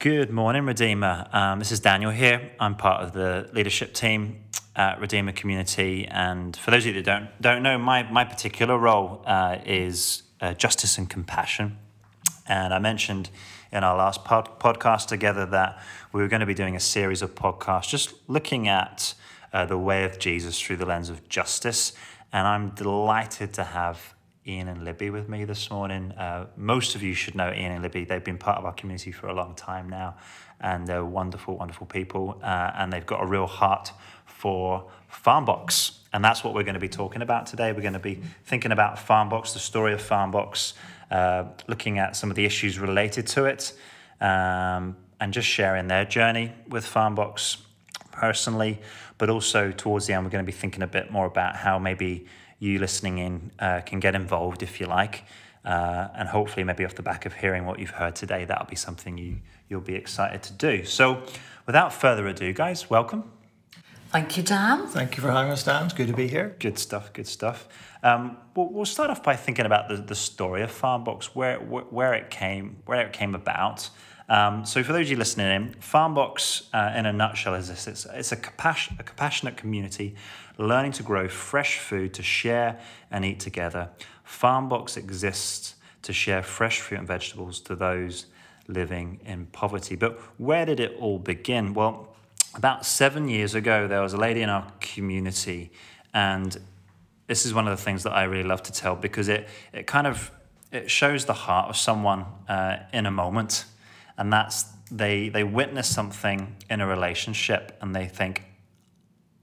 Good morning, Redeemer. Um, this is Daniel here. I'm part of the leadership team at Redeemer Community, and for those of you that don't don't know, my my particular role uh, is uh, justice and compassion. And I mentioned in our last pod- podcast together that we were going to be doing a series of podcasts just looking at uh, the way of Jesus through the lens of justice. And I'm delighted to have Ian and Libby with me this morning. Uh, most of you should know Ian and Libby. They've been part of our community for a long time now, and they're wonderful, wonderful people. Uh, and they've got a real heart for Farmbox. And that's what we're going to be talking about today. We're going to be thinking about Farmbox, the story of Farmbox, uh, looking at some of the issues related to it, um, and just sharing their journey with Farmbox personally. But also towards the end, we're going to be thinking a bit more about how maybe you listening in uh, can get involved if you like. Uh, and hopefully, maybe off the back of hearing what you've heard today, that'll be something you, you'll be excited to do. So, without further ado, guys, welcome. Thank you, Dan. Thank you for having us, Dan. It's good to be here. Good stuff, good stuff. Um, we'll, we'll start off by thinking about the, the story of Farmbox, where, where it came, where it came about. Um, so, for those of you listening in, Farmbox, uh, in a nutshell, is this: it's, it's a, compassion, a compassionate community learning to grow fresh food to share and eat together. Farmbox exists to share fresh fruit and vegetables to those living in poverty. But where did it all begin? Well, about seven years ago, there was a lady in our community, and this is one of the things that I really love to tell because it it kind of it shows the heart of someone uh, in a moment, and that's they they witness something in a relationship and they think,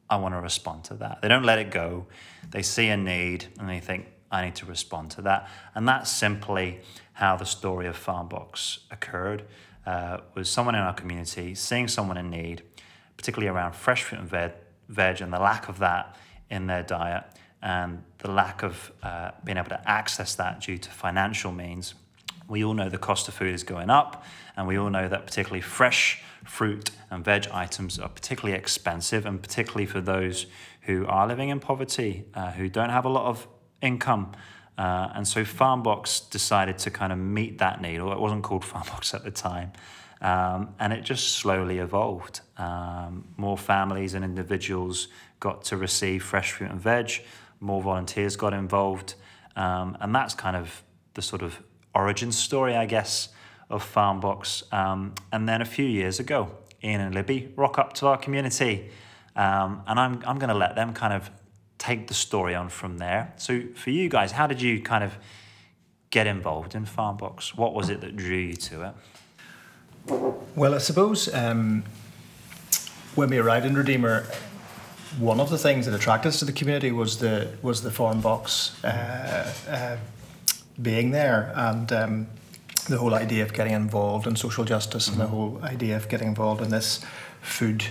I want to respond to that. They don't let it go. They see a need and they think, I need to respond to that. And that's simply how the story of Farmbox occurred. Uh, was someone in our community seeing someone in need, particularly around fresh fruit and veg, veg and the lack of that in their diet, and the lack of uh, being able to access that due to financial means. We all know the cost of food is going up, and we all know that particularly fresh fruit and veg items are particularly expensive, and particularly for those who are living in poverty, uh, who don't have a lot of income. Uh, and so Farmbox decided to kind of meet that need, or it wasn't called Farmbox at the time. Um, and it just slowly evolved. Um, more families and individuals got to receive fresh fruit and veg, more volunteers got involved. Um, and that's kind of the sort of origin story, I guess, of Farmbox. Um, and then a few years ago, Ian and Libby rock up to our community. Um, and I'm, I'm going to let them kind of take the story on from there. So, for you guys, how did you kind of get involved in Farmbox? What was it that drew you to it? Well, I suppose um, when we arrived in Redeemer, one of the things that attracted us to the community was the was the Farmbox uh, uh, being there, and um, the whole idea of getting involved in social justice mm-hmm. and the mm-hmm. whole idea of getting involved in this food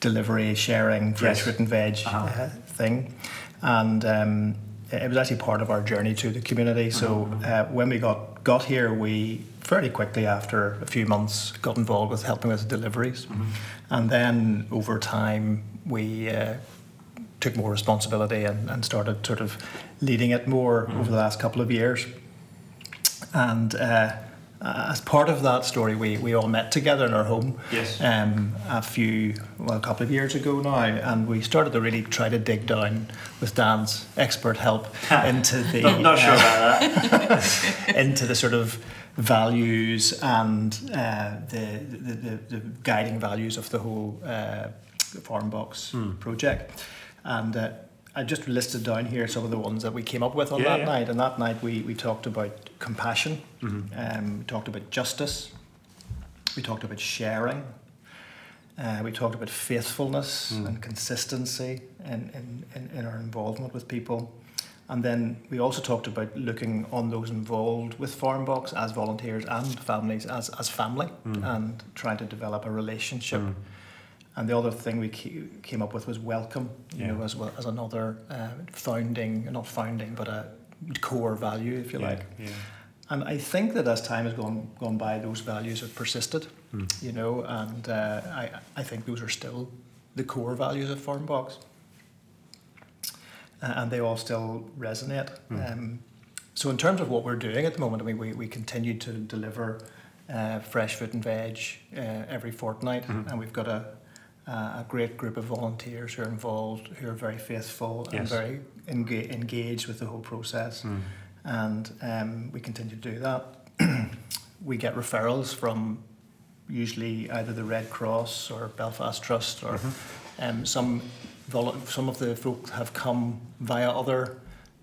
delivery, sharing, fresh yes. fruit and veg uh-huh. uh, thing. And um, it was actually part of our journey to the community. So mm-hmm. uh, when we got, got here, we fairly quickly after a few months got involved with helping with the deliveries. Mm-hmm. And then over time, we uh, took more responsibility and, and started sort of leading it more mm-hmm. over the last couple of years. And uh, uh, as part of that story, we, we all met together in our home yes. um, a few, well, a couple of years ago now, and we started to really try to dig down with Dan's expert help into the. not, not sure about that. into the sort of values and uh, the, the, the, the, guiding values of the whole uh, Farmbox hmm. project. And uh, I just listed down here some of the ones that we came up with on yeah, that yeah. night. And that night we, we talked about compassion, mm-hmm. um, we talked about justice, we talked about sharing, uh, we talked about faithfulness mm. and consistency in, in, in, our involvement with people. And then we also talked about looking on those involved with Farmbox as volunteers and families as, as family mm. and trying to develop a relationship. Mm and the other thing we came up with was welcome, you yeah. know, as well as another uh, founding, not founding, but a core value, if you yeah. like. Yeah. And I think that as time has gone gone by, those values have persisted, mm. you know, and uh, I I think those are still the core values of Farmbox, uh, and they all still resonate. Mm. Um, so in terms of what we're doing at the moment, I mean, we we continue to deliver uh, fresh fruit and veg uh, every fortnight, Mhm. and we've got a, a a great group of volunteers who are involved, who are very faithful and very enga- engaged with the whole process, Mm. and um, we continue to do that. we get referrals from usually either the Red Cross or Belfast Trust or Mhm. um, some volu- some of the folk have come via other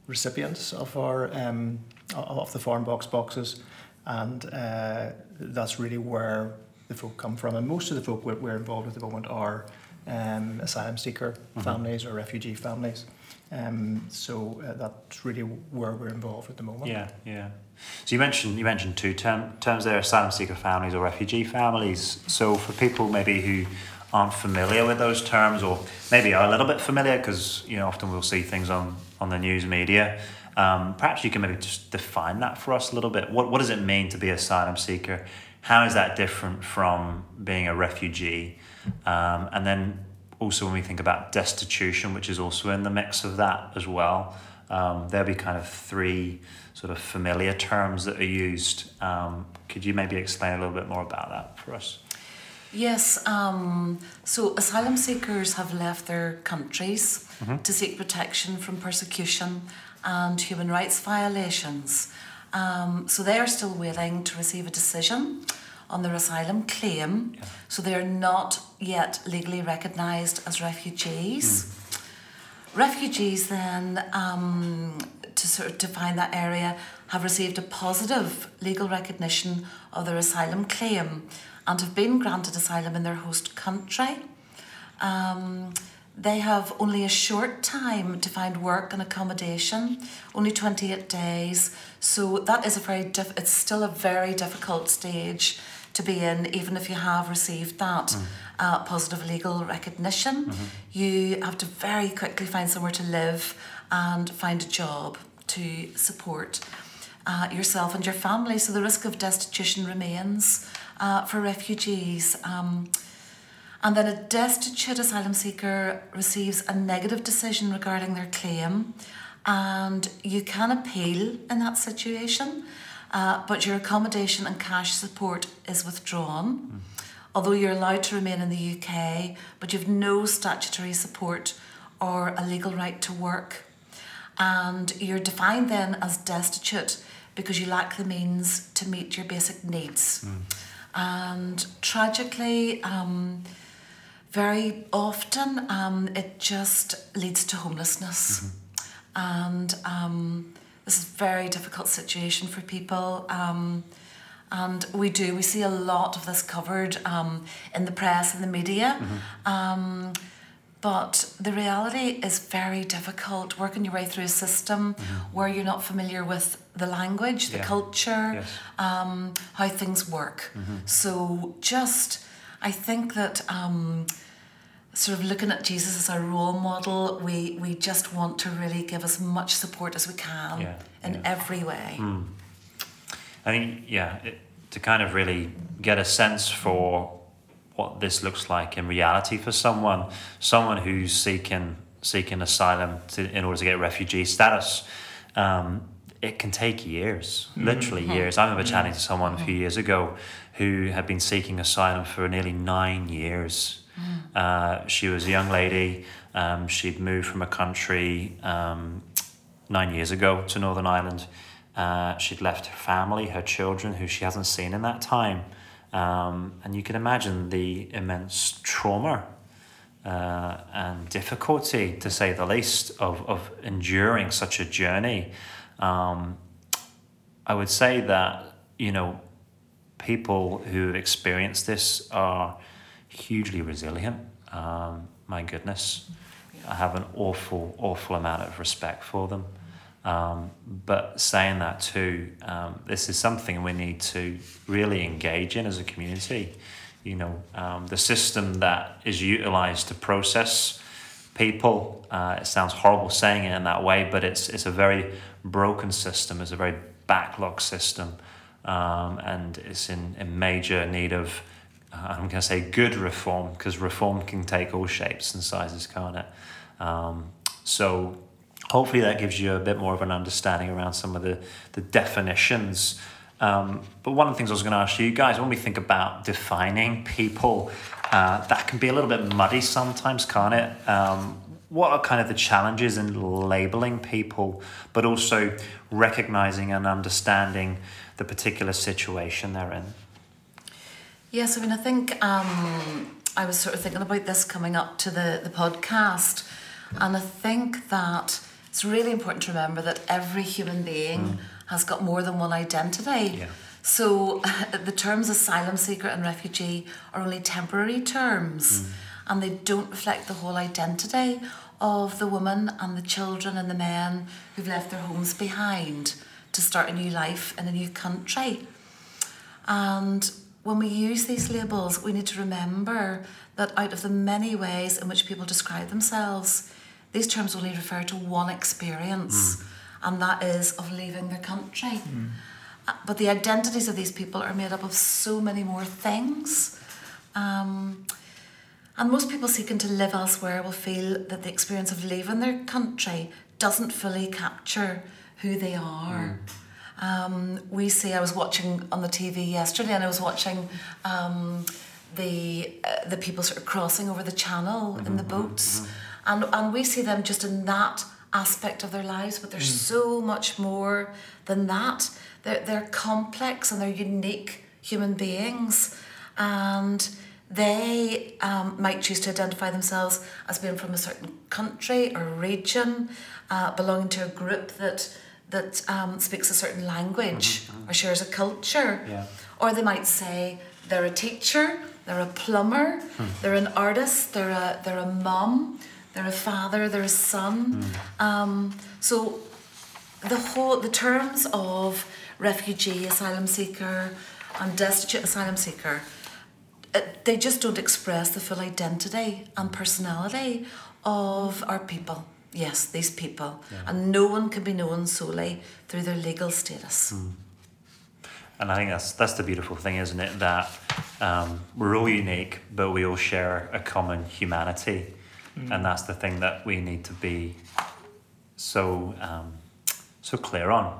recipients of our um, of the farm box boxes, and uh, that's really where the folk come from. And most of the folk we're, we're involved with at the moment are um, asylum seeker Mhm. families or refugee families. Um, so uh, that's really where we're involved at the moment. Yeah, yeah. So you mentioned you mentioned two term, terms there: asylum seeker families or refugee families. So for people maybe who aren't familiar with those terms, or maybe are a little bit familiar, because you know often we'll see things on on the news media. Um, perhaps you can maybe just define that for us a little bit. What what does it mean to be asylum seeker? How is that different from being a refugee? Um, and then also when we think about destitution, which is also in the mix of that as well, um, there'll be kind of three sort of familiar terms that are used. Um, could you maybe explain a little bit more about that for us? Yes, um, so asylum seekers have left their countries Mhm. to seek protection from persecution and human rights violations. Um, so they are still waiting to receive a decision on their asylum claim. Yeah. So they are not yet legally recognised as refugees. Refugees then, um, to sort of define that area, have received a positive legal recognition of their asylum claim and have been granted asylum in their host country. Um, they have only a short time to find work and accommodation, only 28 days. So that is a very diff- it's still a very difficult stage to be in, even if you have received that uh, positive legal recognition. You have to very quickly find somewhere to live and find a job to support uh, yourself and your family. So the risk of destitution remains uh, for refugees. Um, and then a destitute asylum seeker receives a negative decision regarding their claim, and you can appeal in that situation, uh, but your accommodation and cash support is withdrawn. Although you're allowed to remain in the UK, but you've no statutory support or a legal right to work. And you're defined then as destitute because you lack the means to meet your basic needs. And tragically, um, very often um, it just leads to homelessness. And um, this is a very difficult situation for people. Um, and we do, we see a lot of this covered um, in the press and the media. Um, but the reality is very difficult working your way through a system where you're not familiar with the language, the Yeah. culture, Yes. um, how things work. So just, I think that um, sort of looking at Jesus as our role model, we, we just want to really give as much support as we can Yeah, in yeah. every way. Hmm. I think, yeah, it, to kind of really get a sense for what this looks like in reality for someone, someone who's seeking seeking asylum to, in order to get refugee status. Um, it can take years, mm-hmm. literally mm-hmm. years. I remember chatting to mm-hmm. someone a few years ago who had been seeking asylum for nearly nine years. Uh, she was a young lady. Um, she'd moved from a country um, nine years ago to Northern Ireland. Uh, she'd left her family, her children, who she hasn't seen in that time. Um, and you can imagine the immense trauma uh, and difficulty, to say the least, of, of enduring such a journey. Um, I would say that, you know, people who have experienced this are hugely resilient. Um, my goodness. I have an awful, awful amount of respect for them. Um, but saying that too, um, this is something we need to really engage in as a community. You know, um, the system that is utilized to process people, uh, it sounds horrible saying it in that way, but it's, it's a very broken system, it's a very backlog system, um, and it's in, in major need of, uh, I'm going to say good reform, because reform can take all shapes and sizes, can't it? Um, so hopefully that gives you a bit more of an understanding around some of the, the definitions Um, but one of the things I was going to ask you guys, when we think about defining people, uh, that can be a little bit muddy sometimes, can't it? Um, what are kind of the challenges in labeling people, but also recognizing and understanding the particular situation they're in? Yes, I mean, I think um, I was sort of thinking about this coming up to the, the podcast, and I think that it's really important to remember that every human being mm. has got more than one identity. Yeah. So the terms asylum seeker and refugee are only temporary terms. Mm. And they don't reflect the whole identity of the woman and the children and the men who've left their homes behind to start a new life in a new country. And when we use these labels, we need to remember that out of the many ways in which people describe themselves, these terms only refer to one experience, mm. and that is of leaving their country. Mm. But the identities of these people are made up of so many more things. Um, and most people seeking to live elsewhere will feel that the experience of leaving their country doesn't fully capture who they are. Mm. Um, we see, I was watching on the TV yesterday and I was watching um, the, uh, the people sort of crossing over the channel mm-hmm, in the mm-hmm, boats. Mm-hmm. And, and we see them just in that aspect of their lives, but there's mm. so much more than that. They're, they're complex and they're unique human beings. And they um, might choose to identify themselves as being from a certain country or region, uh, belonging to a group that that um, speaks a certain language mm-hmm, mm-hmm. or shares a culture. Yeah. Or they might say they're a teacher, they're a plumber, hmm. they're an artist, they're a they're a mum, they're a father, they're a son. Mm. Um, so the whole the terms of refugee, asylum seeker, and destitute asylum seeker, uh, they just don't express the full identity and personality of our people. Yes, these people, yeah. and no one can be known solely through their legal status. Mm. And I think that's that's the beautiful thing, isn't it? That um, we're all unique, but we all share a common humanity Mm. And that's the thing that we need to be so um, so clear on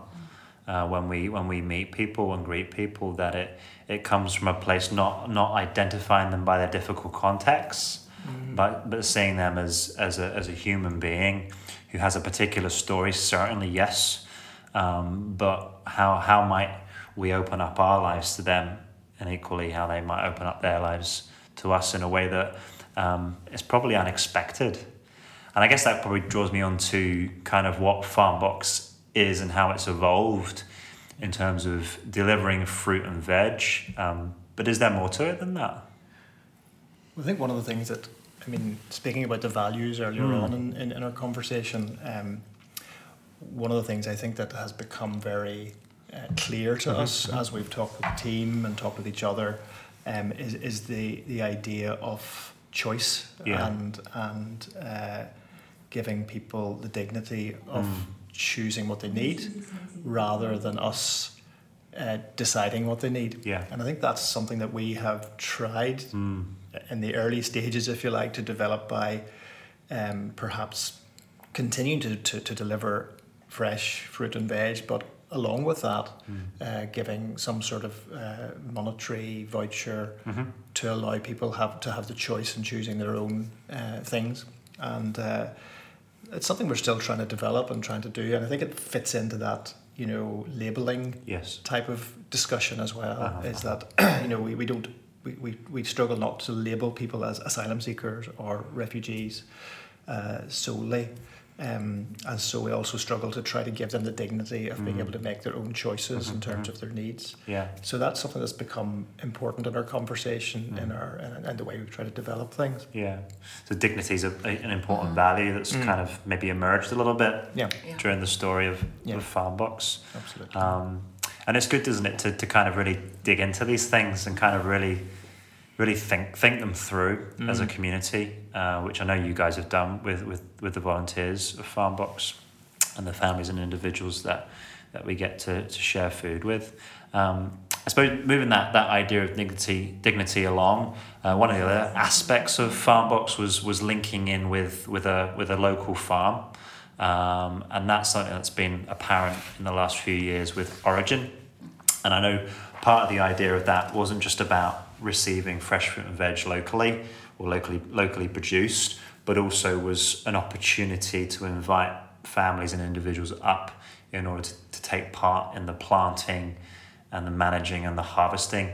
uh, when we when we meet people and greet people that it it comes from a place not not identifying them by their difficult contexts, mm. but but seeing them as as a as a human being who has a particular story. Certainly, yes, um, but how how might we open up our lives to them, and equally how they might open up their lives to us in a way that um, it's probably unexpected. And I guess that probably draws me on to kind of what Farmbox is and how it's evolved in terms of delivering fruit and veg. Um, but is there more to it than that? I think one of the things that, I mean, speaking about the values earlier mm. on in, in, in, our conversation, um, one of the things I think that has become very uh, clear to mm-hmm. us as we've talked with the team and talked with each other um, is, is the, the idea of choice yeah. and and uh, giving people the dignity of mm. choosing what they need rather than us uh, deciding what they need. Yeah. And I think that's something that we have tried mm. In the early stages, if you like, to develop by um, perhaps continuing to, to, to deliver fresh fruit and veg, but along with that, mm. uh, giving some sort of uh, monetary voucher mm-hmm. to allow people have to have the choice in choosing their own uh, things, and uh, it's something we're still trying to develop and trying to do, and I think it fits into that you know labeling yes. type of discussion as well. Uh-huh. Is that you know we, we don't we, we, we struggle not to label people as asylum seekers or refugees uh, solely. Um, and so we also struggle to try to give them the dignity of mm. being able to make their own choices mm-hmm, in terms of their needs. Yeah. So that's something that's become important in our conversation, mm. in our and, and the way we try to develop things. Yeah. So dignity is a, an important mm. value that's mm. kind of maybe emerged a little bit yeah. during the story of, yeah. of Farmbox. Absolutely. Um, and it's good, isn't it, to, to kind of really dig into these things and kind of really really think think them through mm. as a mm. community, uh, which I know you guys have done with, with, with the volunteers of Farmbox and the families and individuals that, that we get to, to share food with. Um, I suppose moving that, that idea of dignity dignity along, uh, one of the other aspects of Farmbox was was linking in with with a with a local farm, um, and that's something that's been apparent in the last few years with Origin And I know part of the idea of that wasn't just about receiving fresh fruit and veg locally or locally locally produced, but also was an opportunity to invite families and individuals up in order to, to take part in the planting and the managing and the harvesting.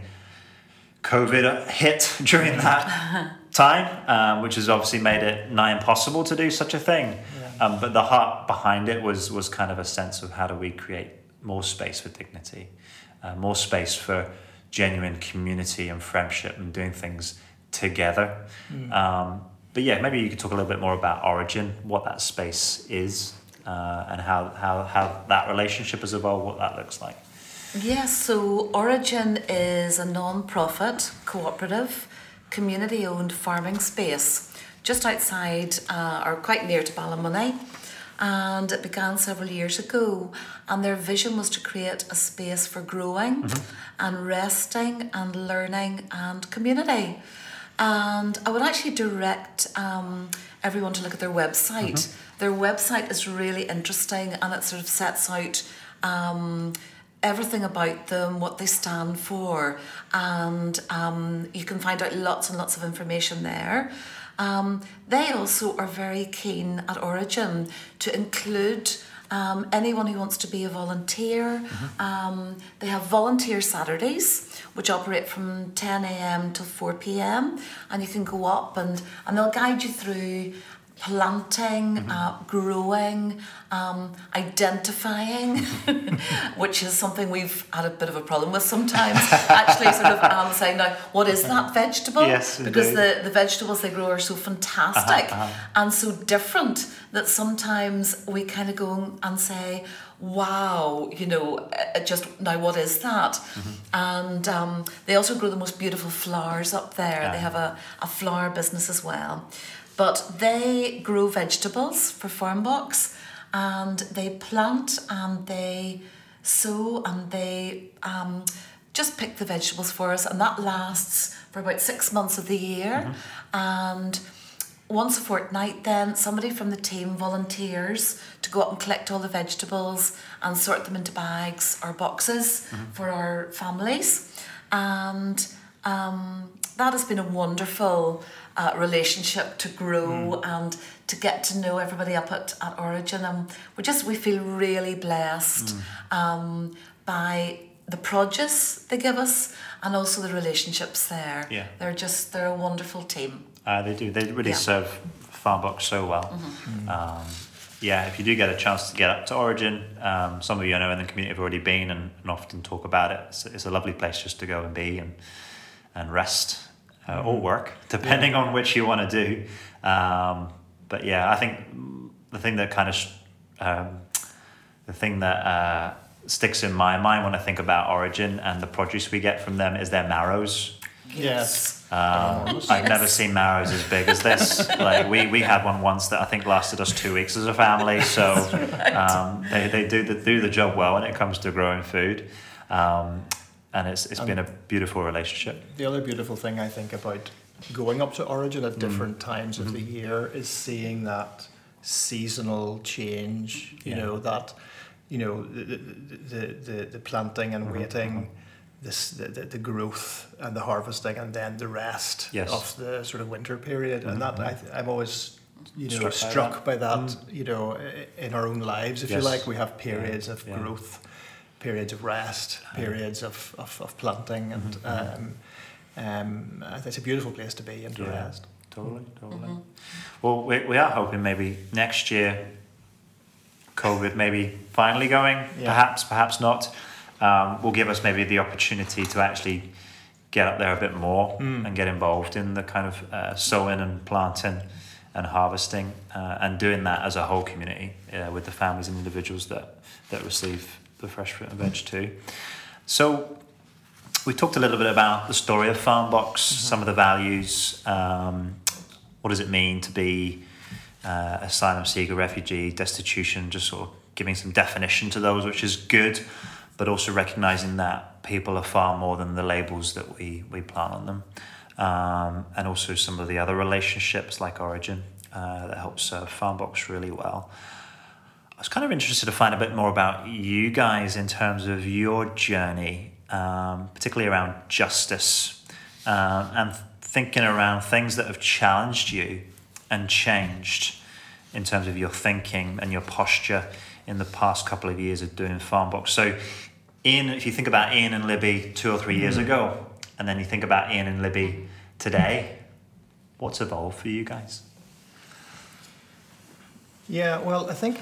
COVID hit during that time, um, which has obviously made it nigh impossible to do such a thing. Yeah. Um, but the heart behind it was was kind of a sense of how do we create more space for dignity, uh, more space for genuine community and friendship and doing things together. Mm. Um, but yeah, maybe you could talk a little bit more about Origin, what that space is, uh, and how, how, how that relationship has evolved, what that looks like. Yes, so Origin is a non profit, cooperative, community owned farming space just outside uh, or quite near to Ballymoney. And it began several years ago. And their vision was to create a space for growing mm-hmm. and resting and learning and community. And I would actually direct um, everyone to look at their website. Mm-hmm. Their website is really interesting and it sort of sets out um, everything about them, what they stand for, and um, you can find out lots and lots of information there. Um, they also are very keen at Origin to include um, anyone who wants to be a volunteer. Mm-hmm. Um, they have volunteer Saturdays, which operate from 10 a.m. till 4 p.m. And you can go up and, and they'll guide you through planting, mm-hmm. uh, growing, um, identifying, which is something we've had a bit of a problem with sometimes. Actually, sort of um, saying now, what is that vegetable? Yes, because the, the vegetables they grow are so fantastic uh-huh, uh-huh. and so different that sometimes we kind of go and say, wow, you know, uh, just now what is that? Mm-hmm. And um, they also grow the most beautiful flowers up there. Yeah. They have a, a flower business as well. But they grow vegetables for Farmbox and they plant and they sow and they um, just pick the vegetables for us and that lasts for about six months of the year mm-hmm. and once a fortnight then somebody from the team volunteers to go up and collect all the vegetables and sort them into bags or boxes mm-hmm. for our families and um, that has been a wonderful uh, relationship to grow mm. and to get to know everybody up at, at Origin. And we just we feel really blessed mm. um, by the produce they give us and also the relationships there. Yeah. They're just they're a wonderful team. Uh, they do. They really yeah. serve Farmbox so well. Mm-hmm. Um, yeah, if you do get a chance to get up to Origin, um, some of you I know in the community have already been and, and often talk about it. It's, it's, a lovely place just to go and be and and rest uh, or work, depending yeah. on which you want to do. Um, but yeah, I think the thing that kind of um, the thing that uh, sticks in my mind when I think about Origin and the produce we get from them is their marrows. Yes. Um, I've never seen marrows as big as this. like we, we had one once that I think lasted us two weeks as a family. So um, they, they do the, do the job well when it comes to growing food. Um, and it's it's and been a beautiful relationship. The other beautiful thing I think about going up to Origin at mm. different mm. times mm-hmm. of the mm-hmm. year is seeing that seasonal change. You yeah. know that, you know the the the, the planting and mm-hmm. waiting. Mm-hmm. This, the, the, the growth and the harvesting and then the rest yes. of the sort of winter period mm-hmm. and that I, I'm always you know struck, struck by that, by that mm. you know in our own lives if yes. you like we have periods yeah. of yeah. growth periods of rest, periods of, of, of planting, and mm-hmm. um, um, it's a beautiful place to be and to yeah, rest. Totally, totally. Mm-hmm. Well, we, we are hoping maybe next year, COVID maybe finally going, yeah. perhaps, perhaps not, um, will give us maybe the opportunity to actually get up there a bit more mm. and get involved in the kind of uh, sowing and planting and harvesting uh, and doing that as a whole community uh, with the families and individuals that, that receive the fresh fruit and veg too. So we talked a little bit about the story of Farmbox, mm-hmm. some of the values. Um, what does it mean to be uh, asylum seeker, refugee, destitution? Just sort of giving some definition to those, which is good, but also recognizing that people are far more than the labels that we we plant on them, um, and also some of the other relationships like Origin uh, that helps serve Farmbox really well was kind of interested to find a bit more about you guys in terms of your journey um, particularly around justice um, and thinking around things that have challenged you and changed in terms of your thinking and your posture in the past couple of years of doing Farmbox. So, Ian, if you think about Ian and Libby two or three years ago, and then you think about Ian and Libby today, what's evolved for you guys? Yeah, well, I think,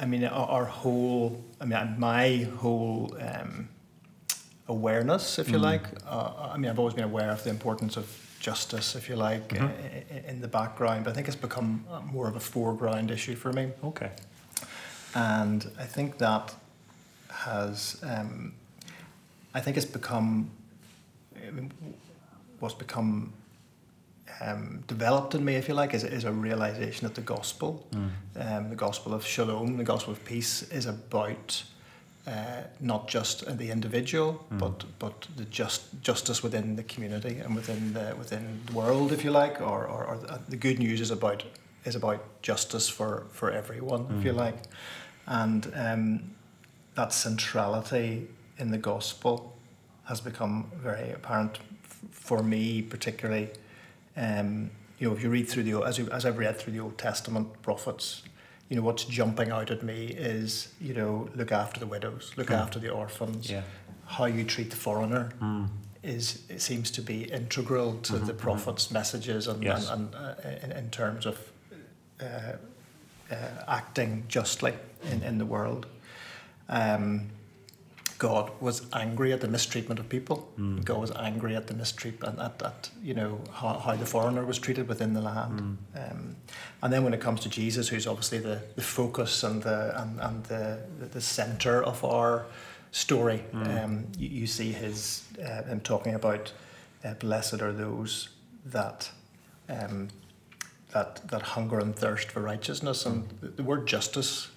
I mean, our, whole, I mean, my whole um, awareness, if you like, uh, I mean, I've always been aware of the importance of justice, if you like, Mhm. i- i- in the background, but I think it's become uh, more of a foreground issue for me. Okay. And I think that has, um, I think it's become, I mean, what's become um, developed in me, if you like, is, is a realization that the gospel, um, the gospel of shalom, the gospel of peace, is about uh, not just the individual, but but the just justice within the community and within the within the world, if you like, or, or, or the, good news is about is about justice for for everyone, if you like, and um, that centrality in the gospel has become very apparent f- for me, particularly. Um, you know, if you read through the as, you, as I've read through the Old Testament prophets, you know what's jumping out at me is you know look after the widows, look Mm. after the orphans, Yeah. how you treat the foreigner Mm. is it seems to be integral to the prophets' messages and, Yes. and, and uh, in, in terms of uh, uh, acting justly in, in the world. Um, God was angry at the mistreatment of people. Mm. God was angry at the mistreatment at, at you know how, how the foreigner was treated within the land. Um, and then when it comes to Jesus, who's obviously the, the focus and the and, and the, the, center of our story, um, you, you see his uh, him talking about uh, blessed are those that um, that that hunger and thirst for righteousness, and the, the word justice,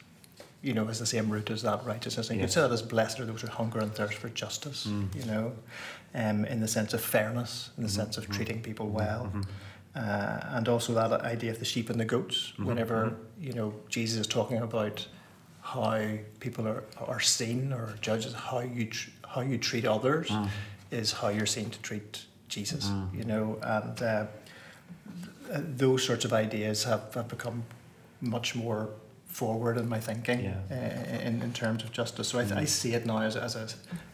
you know, is the same root as that righteousness. And you could Yes. say that as blessed are those who hunger and thirst for justice, you know, um, in the sense of fairness, in the sense of treating people well. Uh, and also that idea of the sheep and the goats. Whenever you know Jesus is talking about how people are, are seen or judged, how you tr- how you treat others is how you're seen to treat Jesus. You know, and uh, uh, those sorts of ideas have, have become much more forward in my thinking Yeah. uh, in, in terms of justice. So I, th- I mm. see it now as, as a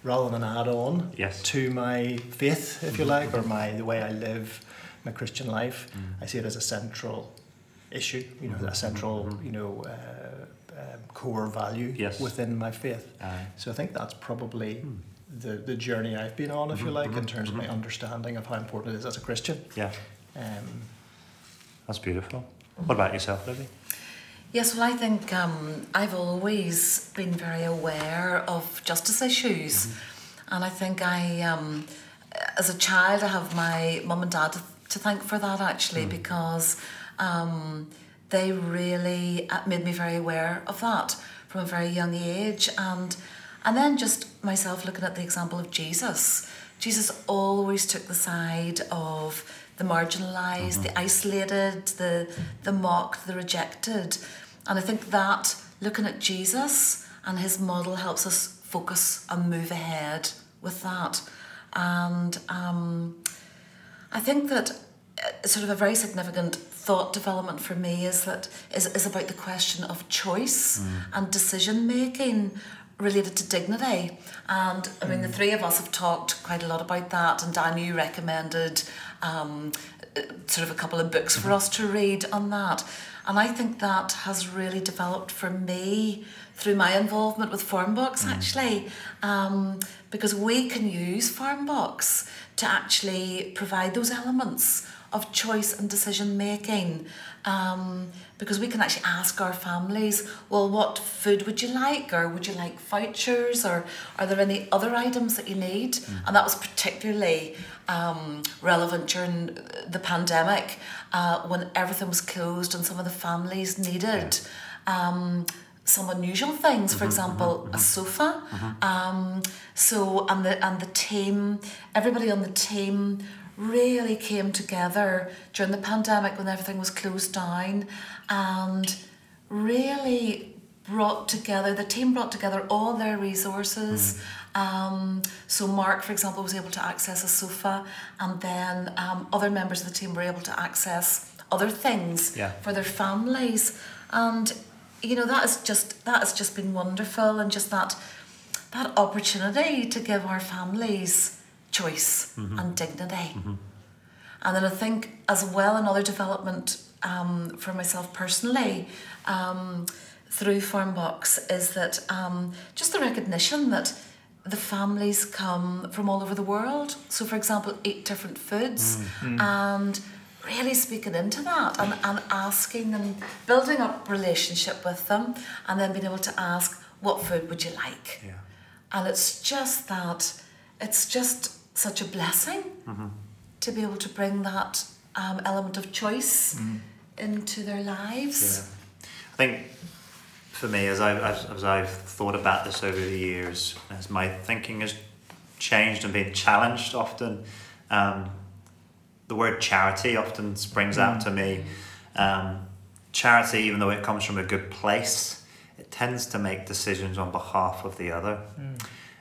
rather than an add-on Yes. to my faith, if you mm-hmm. like, or my the way I live my Christian life. Mm. I see it as a central issue, you know, mm-hmm. a central, mm-hmm. you know, uh, um, core value Yes. within my faith. Aye. So I think that's probably hmm. the, the journey I've been on, if you like, in terms of my understanding of how important it is as a Christian. Yeah, Um, that's beautiful. What about yourself, Libby? Yes, well, I think um, I've always been very aware of justice issues. And I think I, um, as a child, I have my mum and dad to, to thank for that actually, because um, they really uh, made me very aware of that from a very young age. And, and then just myself looking at the example of Jesus. Jesus always took the side of the marginalized, the isolated, the, the mocked, the rejected. And I think that looking at Jesus and his model helps us focus and move ahead with that. And um, I think that uh, sort of a very significant thought development for me is that is, is about the question of choice and decision making related to dignity. And I mean, the three of us have talked quite a lot about that. And Dan, you recommended um, uh, sort of a couple of books for us to read on that. And I think that has really developed for me through my involvement with Farmbox actually, um, because we can use Farmbox to actually provide those elements of choice and decision making. Um, because we can actually ask our families, well, what food would you like? Or would you like vouchers? Or are there any other items that you need? And that was particularly um, relevant during the pandemic uh, when everything was closed and some of the families needed. Um, some unusual things, for example, a sofa. Um, so and the and the team, everybody on the team really came together during the pandemic when everything was closed down and really brought together, the team brought together all their resources. Um, so Mark, for example, was able to access a sofa, and then um, other members of the team were able to access other things Yeah. for their families. And you know that is just that has just been wonderful, and just that that opportunity to give our families choice and dignity. And then I think as well another development um, for myself personally um, through Farmbox is that um, just the recognition that the families come from all over the world. So for example, eat different foods and really speaking into that and, and asking and building up relationship with them and then being able to ask what food would you like? Yeah. And it's just that, it's just such a blessing to be able to bring that um, element of choice into their lives. Yeah. I think for me, as I've, as, I've thought about this over the years, as my thinking has changed and been challenged often, um, the word charity often springs out to me. Um, charity, even though it comes from a good place, it tends to make decisions on behalf of the other.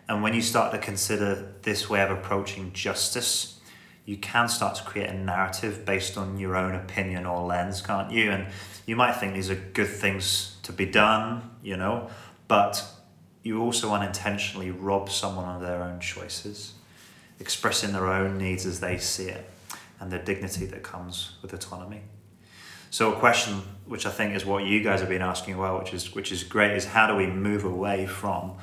And when you start to consider this way of approaching justice, you can start to create a narrative based on your own opinion or lens, can't you? And you might think these are good things to be done, you know, but you also unintentionally rob someone of their own choices, expressing their own needs as they see it, and the dignity that comes with autonomy. So a question which I think is what you guys have been asking well, which is which is great, is how do we move away from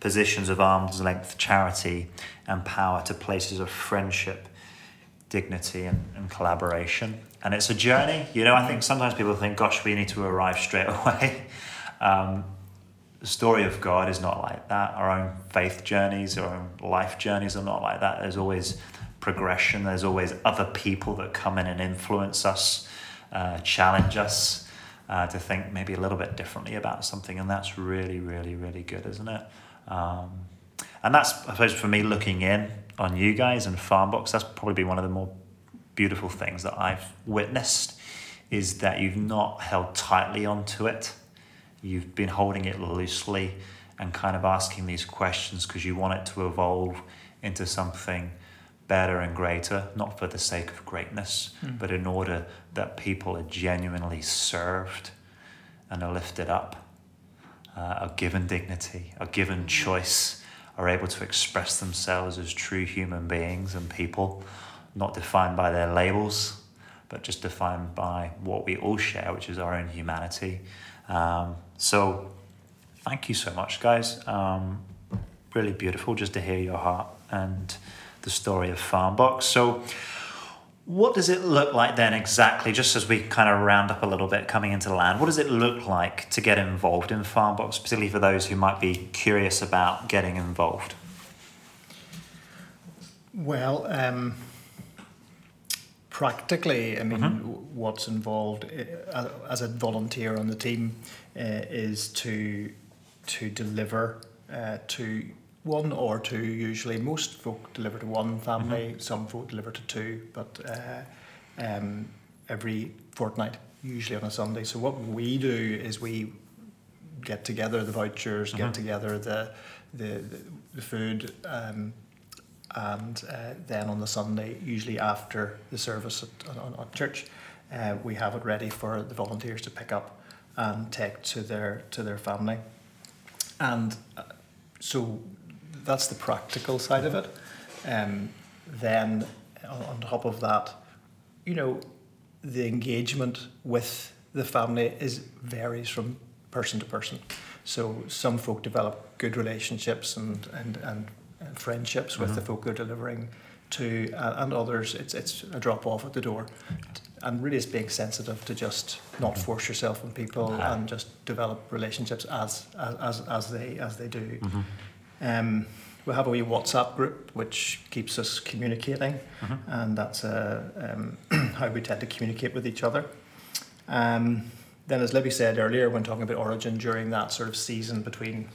positions of arm's length charity and power to places of friendship, dignity and, and collaboration. And it's a journey. You know, I think sometimes people think, gosh, we need to arrive straight away. Um, the story of God is not like that. Our own faith journeys, our own life journeys are not like that. There's always progression. There's always other people that come in and influence us, uh, challenge us uh, to think maybe a little bit differently about something, and that's really, really, really good, isn't it? Um, and that's, I suppose, for me looking in on you guys and Farmbox, that's probably been one of the more beautiful things that I've witnessed is that you've not held tightly onto it. You've been holding it loosely and kind of asking these questions because you want it to evolve into something better and greater, not for the sake of greatness, but in order that people are genuinely served and are lifted up, uh, are given dignity, are given choice, are able to express themselves as true human beings and people, not defined by their labels, but just defined by what we all share, which is our own humanity. Um, so, thank you so much, guys. Um, really beautiful just to hear your heart and the story of Farmbox. So, what does it look like then exactly, just as we kind of round up a little bit coming into the land? What does it look like to get involved in Farmbox, particularly for those who might be curious about getting involved? Well, um, practically, I mean, Mhm. what's involved uh, as a volunteer on the team uh, is to to deliver uh, to one or two. Usually, most folk deliver to one family. Some folk deliver to two, but uh, um, every fortnight, usually on a Sunday. So what we do is we get together the vouchers, Mhm. get together the the, the, food. Um, and uh, then on the Sunday, usually after the service at, on, at church, uh, we have it ready for the volunteers to pick up and take to their to their family. And uh, so that's the practical side of it. Um, then on, top of that, you know, the engagement with the family is varies from person to person. So some folk develop good relationships and and, and, and friendships with the Mhm. folk they're delivering to, uh, and others it's it's a drop off at the door. And really, it's being sensitive to just not force yourself on people Ah. and just develop relationships as as as, as they as they do. Mhm. Um, we have a wee WhatsApp group which keeps us communicating, Mhm. and that's uh, um, how we tend to communicate with each other. Um, then, as Libby said earlier, when talking about Origin, during that sort of season between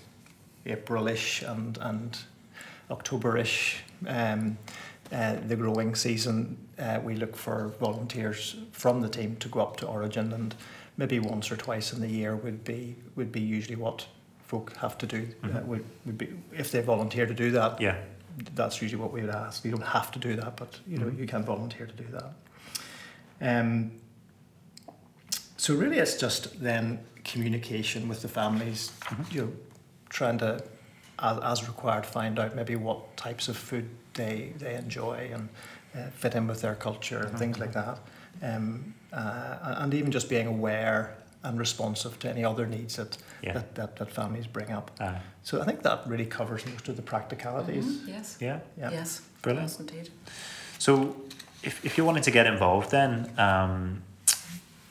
April-ish and and October-ish, um, uh, the growing season, uh, we look for volunteers from the team to go up to Origin and maybe once or twice in the year would be would be usually what folk have to do. Uh, Mhm. would would be if they volunteer to do that. Yeah. That's usually what we would ask. You don't have to do that, but you know Mhm. you can volunteer to do that. Um, so really, it's just then communication with the families. Mhm. You know, trying to, as, as required, find out maybe what types of food they they enjoy and uh, fit in with their culture and things like that. Um, uh, and even just being aware and responsive to any other needs that, Yeah. that, that, that families bring up. Uh, So I think that really covers most of the practicalities. Mhm, Yes. yeah. Yeah. Yes. Brilliant. Yes, indeed. So, if, if you're wanting to get involved, then um,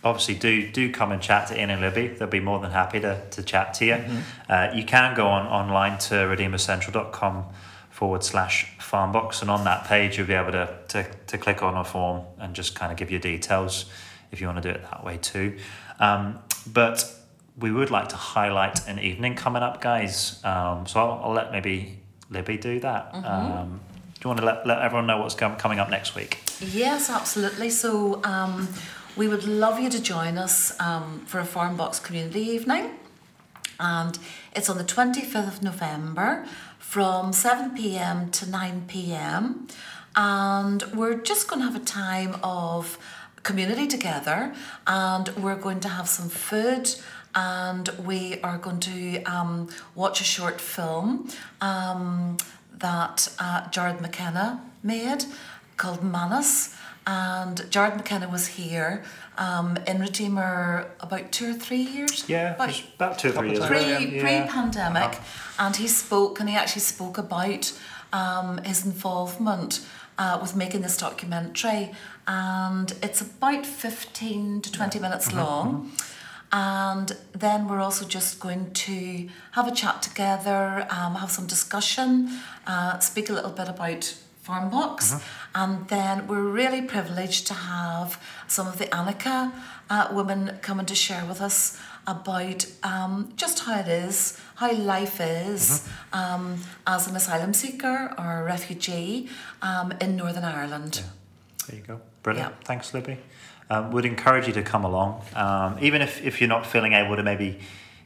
obviously do do come and chat to Ian and Libby. They'll be more than happy to, to chat to you. Mhm. Uh, you can go on online to redeemercentral.com forward slash farmbox, and on that page you'll be able to, to, to click on a form and just kind of give your details if you want to do it that way too. Um, but we would like to highlight an evening coming up, guys. Um, so I'll, I'll let maybe Libby do that. Mhm. Um, do you want to let, let everyone know what's com- coming up next week? Yes, absolutely. So um, we would love you to join us um, for a Farm Box Community Evening. And it's on the 25th of November from 7 pm to 9 pm. And we're just going to have a time of community together and we're going to have some food and we are going to um, watch a short film um, that uh, Jared McKenna made called Manus. And Jared McKenna was here um, in Redeemer about two or three years. Yeah, about about two or three years. Pre Yeah. pre pandemic, Uh-huh. and he spoke and he actually spoke about um, his involvement uh, with making this documentary, and it's about fifteen to twenty minutes Mm-hmm, long. And then we're also just going to have a chat together, um, have some discussion, uh, speak a little bit about Farmbox, and then we're really privileged to have some of the Anaka uh, women coming to share with us about um, just how it is, how life is um, as an asylum seeker or a refugee um, in Northern Ireland. There you go. Brilliant. Yeah. Thanks, Libby. Um, would encourage you to come along, um, even if, if you're not feeling able to maybe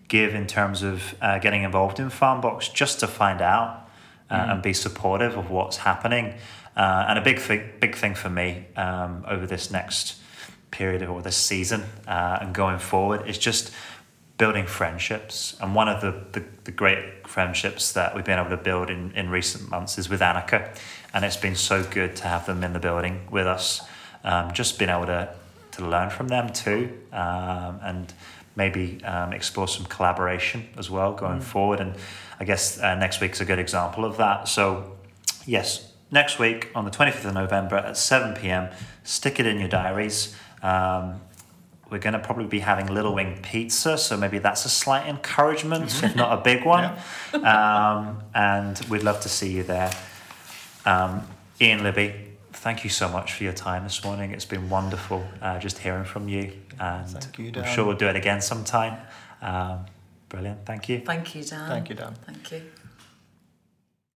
give in terms of uh, getting involved in Farmbox, just to find out uh, and be supportive of what's happening. Uh, and a big thing, big thing for me um, over this next period of or this season uh, and going forward is just building friendships. And one of the, the, the great friendships that we've been able to build in, in recent months is with Anaka. And it's been so good to have them in the building with us. Um, just being able to, to learn from them too um, and maybe um, explore some collaboration as well going forward. And I guess uh, next week's a good example of that. So, yes, next week on the 25th of November at 7 pm, stick it in your diaries. Um, we're going to probably be having Little Wing pizza, so maybe that's a slight encouragement, if not a big one. um, and we'd love to see you there. Um, Ian Libby, thank you so much for your time this morning. It's been wonderful uh, just hearing from you, and Thank you, I'm sure we'll do it again sometime. Um, brilliant, thank you. Thank you, Dan. Thank you, Dan. Thank you.